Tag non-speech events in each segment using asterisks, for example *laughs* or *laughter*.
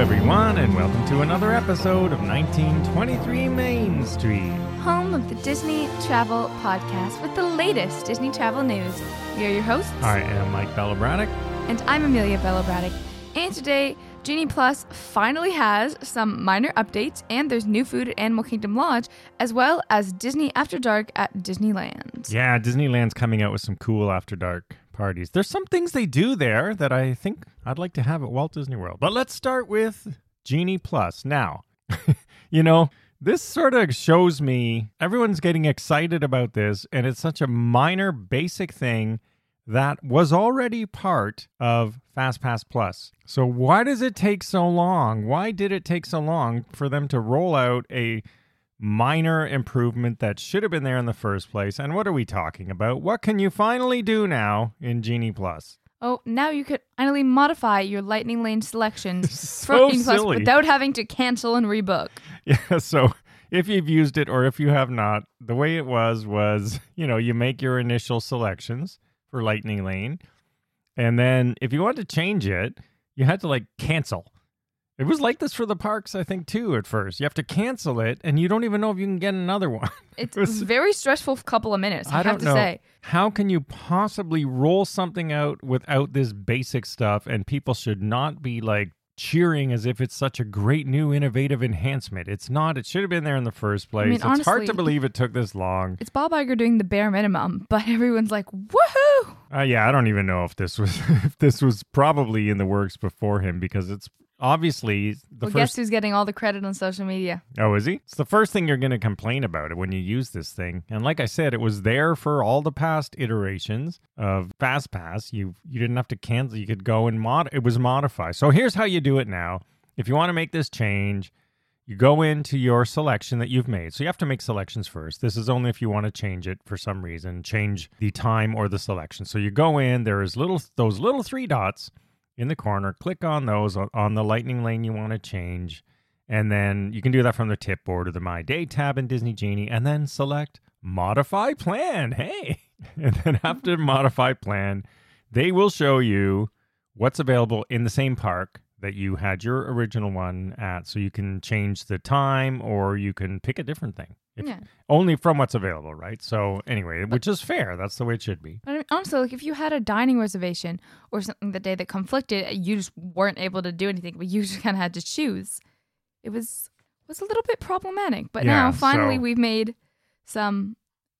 everyone, and welcome to another episode of 1923 Main Street. home of the Disney Travel Podcast with the latest Disney travel news. We are your hosts, I am Mike Bellabraddock. and I'm Amelia Bella Braddock. And today, Genie Plus finally has some minor updates, and there's new food at Animal Kingdom Lodge, as well as Disney After Dark at Disneyland. Yeah, Disneyland's coming out with some cool after dark parties. There's some things they do there that I think I'd like to have at Walt Disney World. But let's start with Genie Plus. Now, *laughs* you know, this sort of shows me everyone's getting excited about this, and it's such a minor, basic thing that was already part of FastPass Plus. So why does it take so long? Why did it take so long for them to roll out a minor improvement that should have been there in the first place? And what are we talking about? What can you finally do now in Genie Plus? Oh, now you could finally modify your Lightning Lane selections *laughs* So for Genie Plus without having to cancel and rebook. Yeah, *laughs* so if you've used it or if you have not, the way it was was, you know, you make your initial selections for Lightning Lane. And then if you want to change it, you had to like cancel. It was like this for the parks, I think, too, at first. You have to cancel it and you don't even know if you can get another one. *laughs* It's It was- a very stressful couple of minutes, I, I have to know. say. How can you possibly roll something out without this basic stuff? And people should not be like cheering as if it's such a great new innovative enhancement. It's not. It should have been there in the first place. mean, it's hard to believe it took this long. It's Bob Iger doing the bare minimum, but everyone's like, woohoo! Uh, yeah, I don't even know if this was *laughs* if this was probably in the works before him because it's obviously the well, guess first. who's getting all the credit on social media? Oh, is he? It's the first thing you're going to complain about it when you use this thing. And like I said, it was there for all the past iterations of FastPass. You you didn't have to cancel. You could go and mod. It was modified. So here's how you do it now. If you want to make this change, you go into your selection that you've made. So you have to make selections first. This is only if you want to change it for some reason, change the time or the selection. So you go in. There is little those little three dots in the corner. Click on those on- the lightning lane you want to change. And then you can do that from the tip board or the My Day tab in Disney Genie, and then select Modify Plan. Hey. *laughs* And then after *laughs* Modify Plan, they will show you what's available in the same park that you had your original one at. So you can change the time or you can pick a different thing. If- Yeah. Only from what's available, right? So, anyway, which is fair. That's the way it should be. But I mean, honestly, like if you had a dining reservation or something the day that conflicted, you just weren't able to do anything, but you *laughs* just kind of had to choose. It was was a little bit problematic, but Yeah, now finally so- we've made some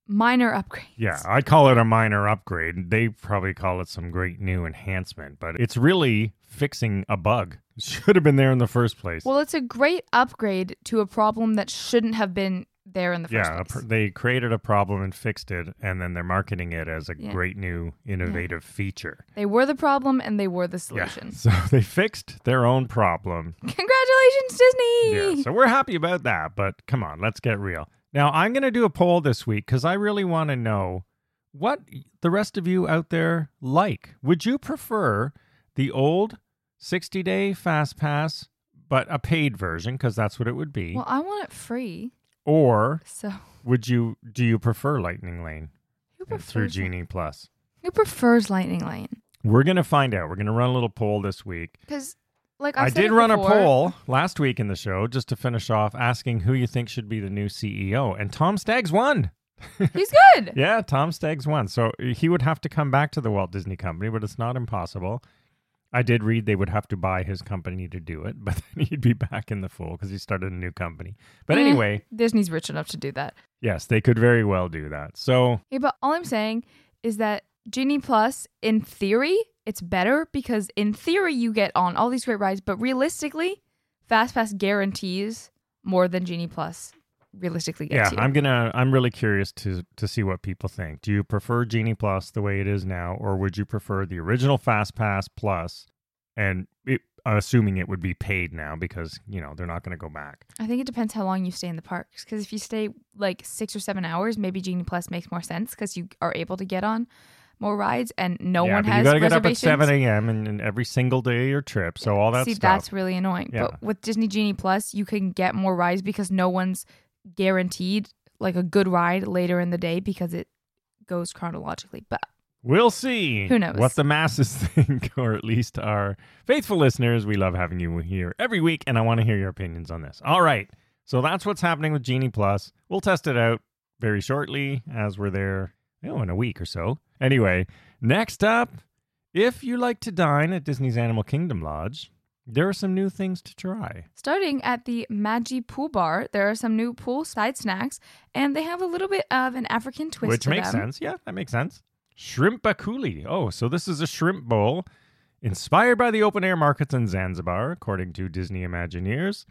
minor upgrades. Yeah, I call it a minor upgrade. They probably call it some great new enhancement, but it's really fixing a bug. It *laughs* should have been there in the first place. Well, it's a great upgrade to a problem that shouldn't have been there in the first yeah, place. Yeah, they created a problem and fixed it, and then they're marketing it as a Yeah. great new innovative feature. they were the problem and they were the solution. Yeah, *laughs* so they fixed their own problem. Congratulations, Disney! Yeah, so we're happy about that, but come on, let's get real. Now, I'm going to do a poll this week because I really want to know what the rest of you out there like. Would you prefer the old 60 day Fast Pass, but a paid version, because that's what it would be? well, I want it free, or so would you, do you prefer Lightning Lane who and through prefers Genie Plus? who prefers Lightning Lane? We're going to find out. We're going to run a little poll this week. Because, like i I've said did run before, a poll last week in the show just to finish off asking who you think should be the new CEO. And Tom Staggs won. *laughs* He's good. Yeah, Tom Staggs won. So he would have to come back to the Walt Disney Company, but it's not impossible. I did read they would have to buy his company to do it, *laughs* but then he'd be back in the fold because he started a new company. But Eh, anyway, Disney's rich enough to do that. yes, they could very well do that. So Yeah, but all I'm saying is that Genie Plus, in theory, it's better because in theory you get on all these great rides, but realistically, FastPass guarantees more than Genie Plus realistically yeah, gets you. I'm gonna. I'm really curious to to see what people think. Do you prefer Genie Plus the way it is now, or would you prefer the original Fast Pass Plus? And it, assuming it would be paid now because you know they're not going to go back. I think it depends how long you stay in the parks. Because if you stay like six or seven hours, maybe Genie Plus makes more sense because you are able to get on more rides and no yeah, one has you got to get up at seven a.m. And, and every single day of your trip. So all that See, stuff. that's really annoying. Yeah. But with Disney Genie Plus, you can get more rides because no one's guaranteed like a good ride later in the day because it goes chronologically. But We'll see Who knows? what the masses *laughs* think, or at least our faithful listeners. We love having you here every week, and I want to hear your opinions on this. All right. So that's what's happening with Genie Plus. We'll test it out very shortly as we're there, oh, in a week or so. Anyway, next up, if you like to dine at Disney's Animal Kingdom Lodge, there are some new things to try. Starting at the Maji Pool Bar, there are some new poolside snacks, and they have a little bit of an African twist Which makes them. sense. Yeah, that makes sense. Shrimp bakuli. Oh, so this is a shrimp bowl inspired by the open air markets in Zanzibar, according to Disney Imagineers.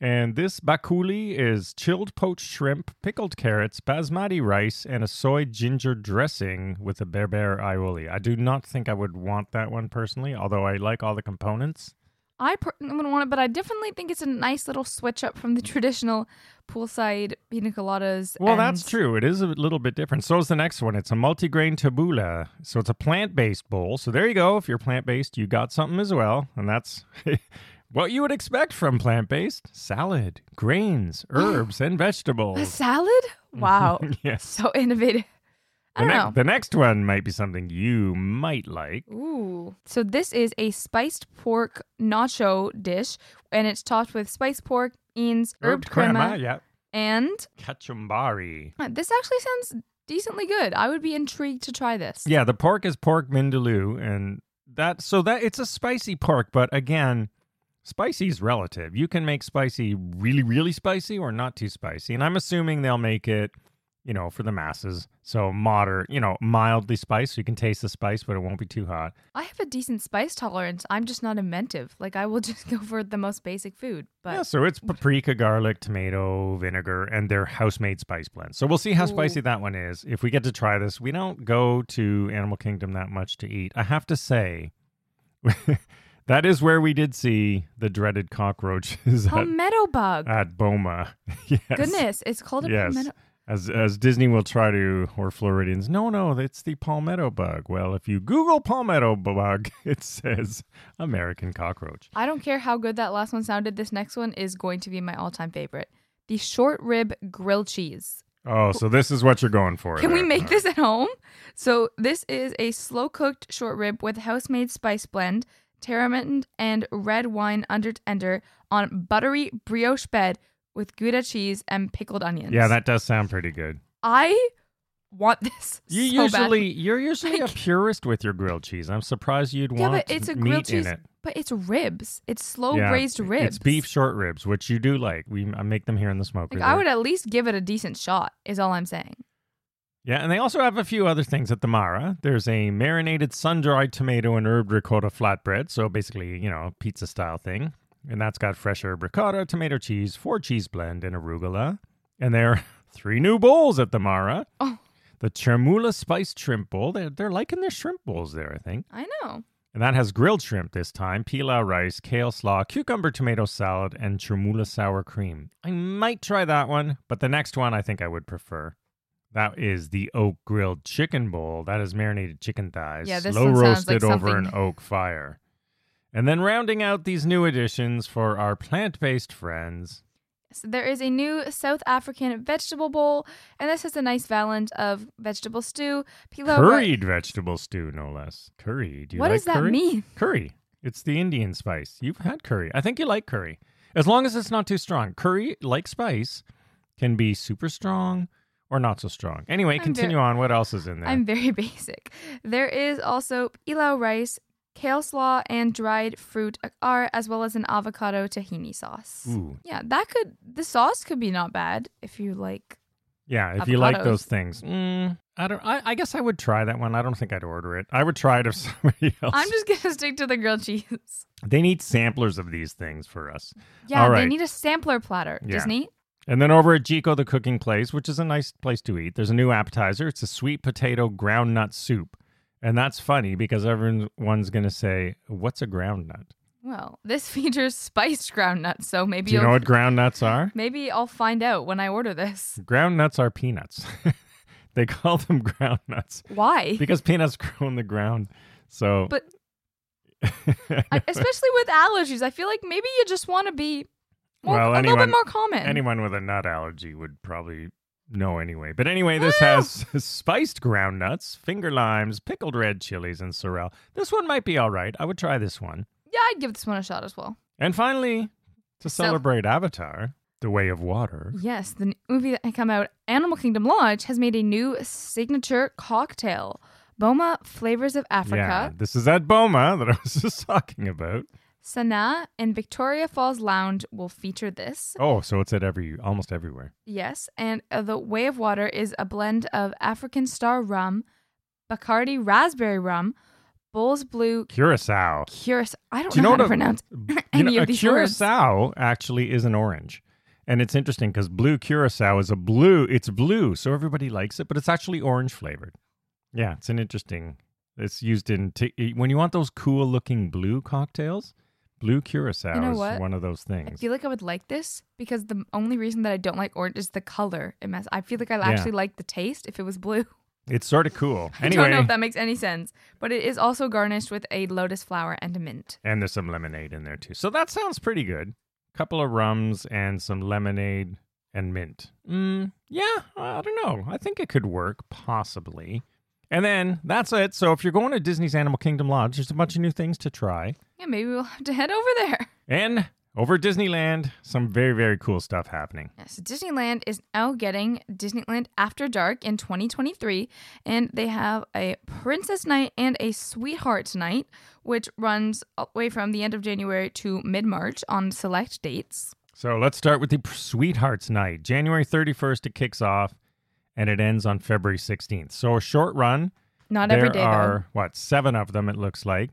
And this bakuli is chilled poached shrimp, pickled carrots, basmati rice, and a soy ginger dressing with a berber aioli. I do not think I would want that one personally, although I like all the components. I per- wouldn't want it, but I definitely think it's a nice little switch up from the *laughs* traditional poolside pina coladas. Well, and- that's true. It is a little bit different. So is the next one. It's a multigrain tabbouleh. So it's a plant-based bowl. So there you go. If you're plant-based, you got something as well, and that's *laughs* what you would expect from plant-based: salad, grains, *gasps* herbs, and vegetables. A salad? *laughs* Wow. yes. so innovative. I The, don't ne- know. the next one might be something you might like. Ooh. So this is a spiced pork nacho dish, and it's topped with spiced pork, beans, herbed crema, yeah. and Kachumbari. uh, this actually sounds decently good. I would be intrigued to try this. Yeah, the pork is pork vindaloo, and that so that it's a spicy pork, but again, spicy is relative. You can make spicy really, really spicy or not too spicy, and I'm assuming they'll make it, you know, for the masses. So moderate, you know, mildly spiced, so you can taste the spice, but it won't be too hot. I have a decent spice tolerance. I'm just not inventive. Like I will *laughs* just go for the most basic food. But yeah, so it's paprika, garlic, tomato, vinegar, and their house-made spice blend. So we'll see how Ooh. spicy that one is. If we get to try this, we don't go to Animal Kingdom that much to eat. I have to say, *laughs* that is where we did see the dreaded cockroaches oh, at, palmetto bug. at Boma. *laughs* yes. Goodness, it's called a Yes. palmetto. As, as Disney will try to, or Floridians, no, no, it's the palmetto bug. Well, if you Google palmetto bug, *laughs* it says American cockroach. I don't care how good that last one sounded. This next one is going to be my all-time favorite. The short rib grilled cheese. Oh, so this is what you're going for. Can we there. make this at home? So this is a slow cooked short rib with house-made spice blend, tamarind and red wine under tender on buttery brioche bed with Gouda cheese and pickled onions. Yeah, that does sound pretty good. I want this. *laughs* You so usually badly. you're usually a purist with your grilled cheese. I'm surprised you'd Yeah, want but it's a meat grilled cheese. in it. But it's ribs. It's slow Yeah, braised ribs. It's beef short ribs, which you do like. We I make them here in the smoker. Like I would at least give it a decent shot. Is all I'm saying. Yeah, and they also have a few other things at the Mara. There's a marinated sun-dried tomato and herb ricotta flatbread, so basically, you know, pizza style thing. And that's got fresh herb ricotta, tomato cheese, four cheese blend, and arugula. And there are *laughs* three new bowls at the Mara. Oh. The Chermoula spiced shrimp bowl. They're, they're liking their shrimp bowls there, I think. I know. And that has grilled shrimp this time, pilau rice, kale slaw, cucumber tomato salad, and chermoula sour cream. I might try that one, but the next one I think I would prefer. That is the oak grilled chicken bowl. That is marinated chicken thighs, Yeah, this slow roasted like over an *laughs* oak fire. And then rounding out these new additions for our plant based friends. So there is a new South African vegetable bowl, and this has a nice balance of vegetable stew, pilau. ri- Curried vegetable stew, no less. Curry. Do you What like does that curry? mean? Curry. It's the Indian spice. You've had curry. I think you like curry. As long as it's not too strong. Curry, like spice, can be super strong or not so strong. Anyway, I'm continue ver- on. What else is in there? I'm very *laughs* basic. There is also pilau rice, kale slaw, and dried fruit are as well as an avocado tahini sauce. Ooh. Yeah, that could the sauce could be not bad if you like. Yeah, if you like those things. Mm, I don't I, I guess I would try that one. I don't think I'd order it. I would try it if *laughs* somebody else. I'm just gonna stick to the grilled cheese. They need samplers of these things for us. Yeah, they need a sampler platter. Yeah. Disney. And then over at Jiko, the cooking place, which is a nice place to eat, there's a new appetizer. It's a sweet potato ground nut soup. And that's funny because everyone's going to say, What's a ground nut? Well, this *laughs* features spiced ground nuts, so maybe Do you know what ground nuts are? *laughs* maybe I'll find out when I order this. Ground nuts are peanuts. *laughs* they call them ground nuts Why? because peanuts grow in the ground. So, But I, especially with allergies, I feel like maybe you just want to be more, Well, a little anyone- bit more common. anyone with a nut allergy would probably know anyway. But anyway, this has *laughs* spiced ground nuts, finger limes, pickled red chilies, and sorrel. This one might be all right. I would try this one. Yeah, I'd give this one a shot as well. And finally, to So- celebrate Avatar, The Way of Water. Yes, the movie that had come out, Animal Kingdom Lodge, has made a new signature cocktail. Boma Flavors of Africa. Yeah, Africa, this is that Boma that I was *laughs* just talking about. Sanaa, and Victoria Falls Lounge will feature this. Oh, so it's at every almost everywhere. Yes, and uh, the Way of Water is a blend of African Star rum, Bacardi raspberry rum, Bols Blue Curacao. Curacao. I don't Do you know, know how to pronounce You *laughs* any know, of these words. curacao actually is an orange. And it's interesting because blue curacao is a blue. It's blue, so everybody likes it, but it's actually orange flavored. Yeah, it's an interesting. It's used in t- when you want those cool looking blue cocktails. Blue curacao You know is what? one of those things. I feel like I would like this because the only reason that I don't like orange is the color. It mess. I feel like I Yeah. actually like the taste if it was blue. *laughs* It's sort of cool. I don't know if that makes any sense, but it is also garnished with a lotus flower and a mint. and there's some lemonade in there too. So that sounds pretty good. A Couple of rums and some lemonade and mint. Mm, yeah, I don't know. I think it could work, possibly. And then that's it. So if you're going to Disney's Animal Kingdom Lodge, there's a bunch of new things to try. Yeah, maybe we'll have to head over there. And over at Disneyland, some very, very cool stuff happening. Yes, Disneyland is now getting Disneyland After Dark in 2023, and they have a Princess Night and a Sweethearts Night, which runs all the way from the end of January to mid March on select dates. So let's start with the Sweethearts Night. January 31st, it kicks off and it ends on February 16th. So a short run. Not every day. there are what seven of them it looks like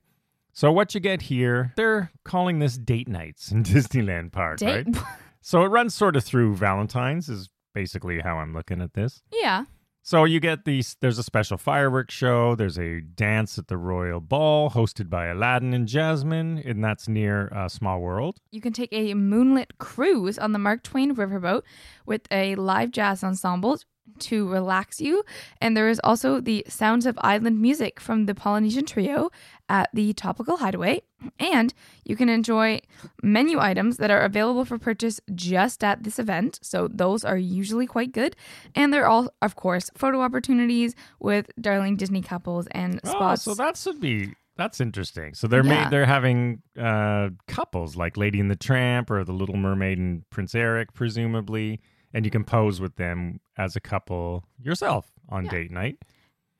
so what you get here they're calling this date nights in *laughs* disneyland park. Date? right so it runs sort of through valentine's is basically how i'm looking at this yeah. so you get these there's a special fireworks show there's a dance at the royal ball hosted by aladdin and jasmine and that's near uh, small world You can take a moonlit cruise on the Mark Twain riverboat with a live jazz ensemble to relax you. And there is also the Sounds of Island music from the Polynesian Trio at the Tropical Hideaway. And you can enjoy menu items that are available for purchase just at this event. So those are usually quite good. And there are all, of course, photo opportunities with darling Disney couples and spots. Oh, so that should be that's interesting. So they're Yeah. made they're having uh, couples like Lady and the Tramp or the Little Mermaid and Prince Eric, presumably, and you can pose with them as a couple yourself on Yeah. date night.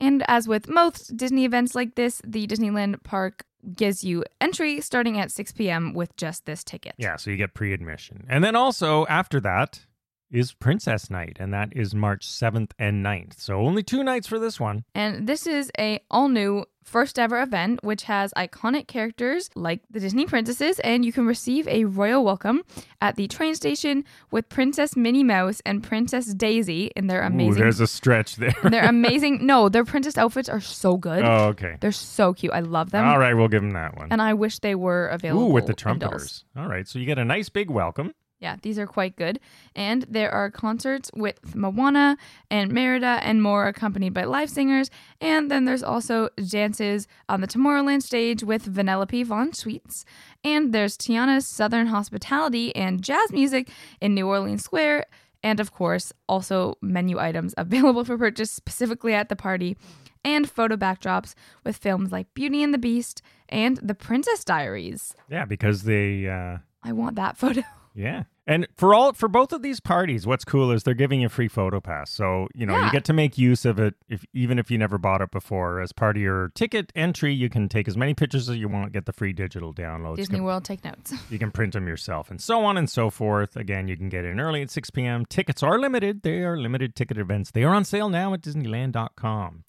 And as with most Disney events like this, the Disneyland park gives you entry starting at 6 p.m. with just this ticket. Yeah, so you get pre-admission, and then also after that is Princess Night, and that is March seventh and 9th. So only two nights for this one. And this is a all new first ever event which has iconic characters like the Disney princesses and you can receive a royal welcome at the train station with Princess Minnie Mouse and Princess Daisy in their Ooh, amazing there's a stretch there. *laughs* their *laughs* amazing no, their princess outfits are so good. oh, okay. They're so cute. I love them. All right, we'll give them that one. And I wish they were available. Ooh, with the trumpeters. All right, so you get a nice big welcome. Yeah, these are quite good. And there are concerts with Moana and Merida and more accompanied by live singers. And then there's also dances on the Tomorrowland stage with Vanellope Von Schweetz. And there's Tiana's Southern Hospitality and jazz music in New Orleans Square. And of course, also menu items *laughs* available for purchase specifically at the party. And photo backdrops with films like Beauty and the Beast and The Princess Diaries. Yeah, because they uh I want that photo. *laughs* yeah. And for all for both of these parties, what's cool is they're giving you a free photo pass. So, you know, Yeah. you get to make use of it if even if you never bought it before. As part of your ticket entry, you can take as many pictures as you want, get the free digital downloads. Disney Can- World, take notes. *laughs* You can print them yourself and so on and so forth. Again, you can get in early at 6 p.m. Tickets are limited. They are limited ticket events. They are on sale now at Disneyland.com.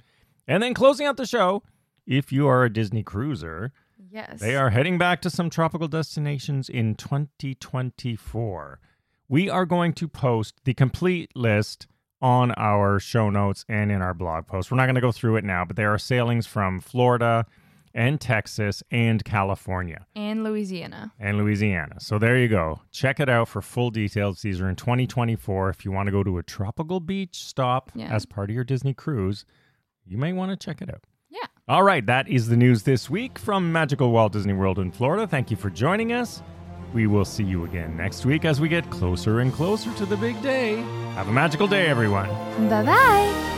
And then closing out the show, if you are a Disney cruiser, Yes. they are heading back to some tropical destinations in 2024. We are going to post the complete list on our show notes and in our blog post. We're not going to go through it now, but there are sailings from Florida and Texas and California and Louisiana. and Louisiana. So there you go. Check it out for full details. These are in 2024. If you want to go to a tropical beach stop Yeah. as part of your Disney cruise, you may want to check it out. All right, that is the news this week from Magical Walt Disney World in Florida. Thank you for joining us. We will see you again next week as we get closer and closer to the big day. Have a magical day, everyone. Bye bye.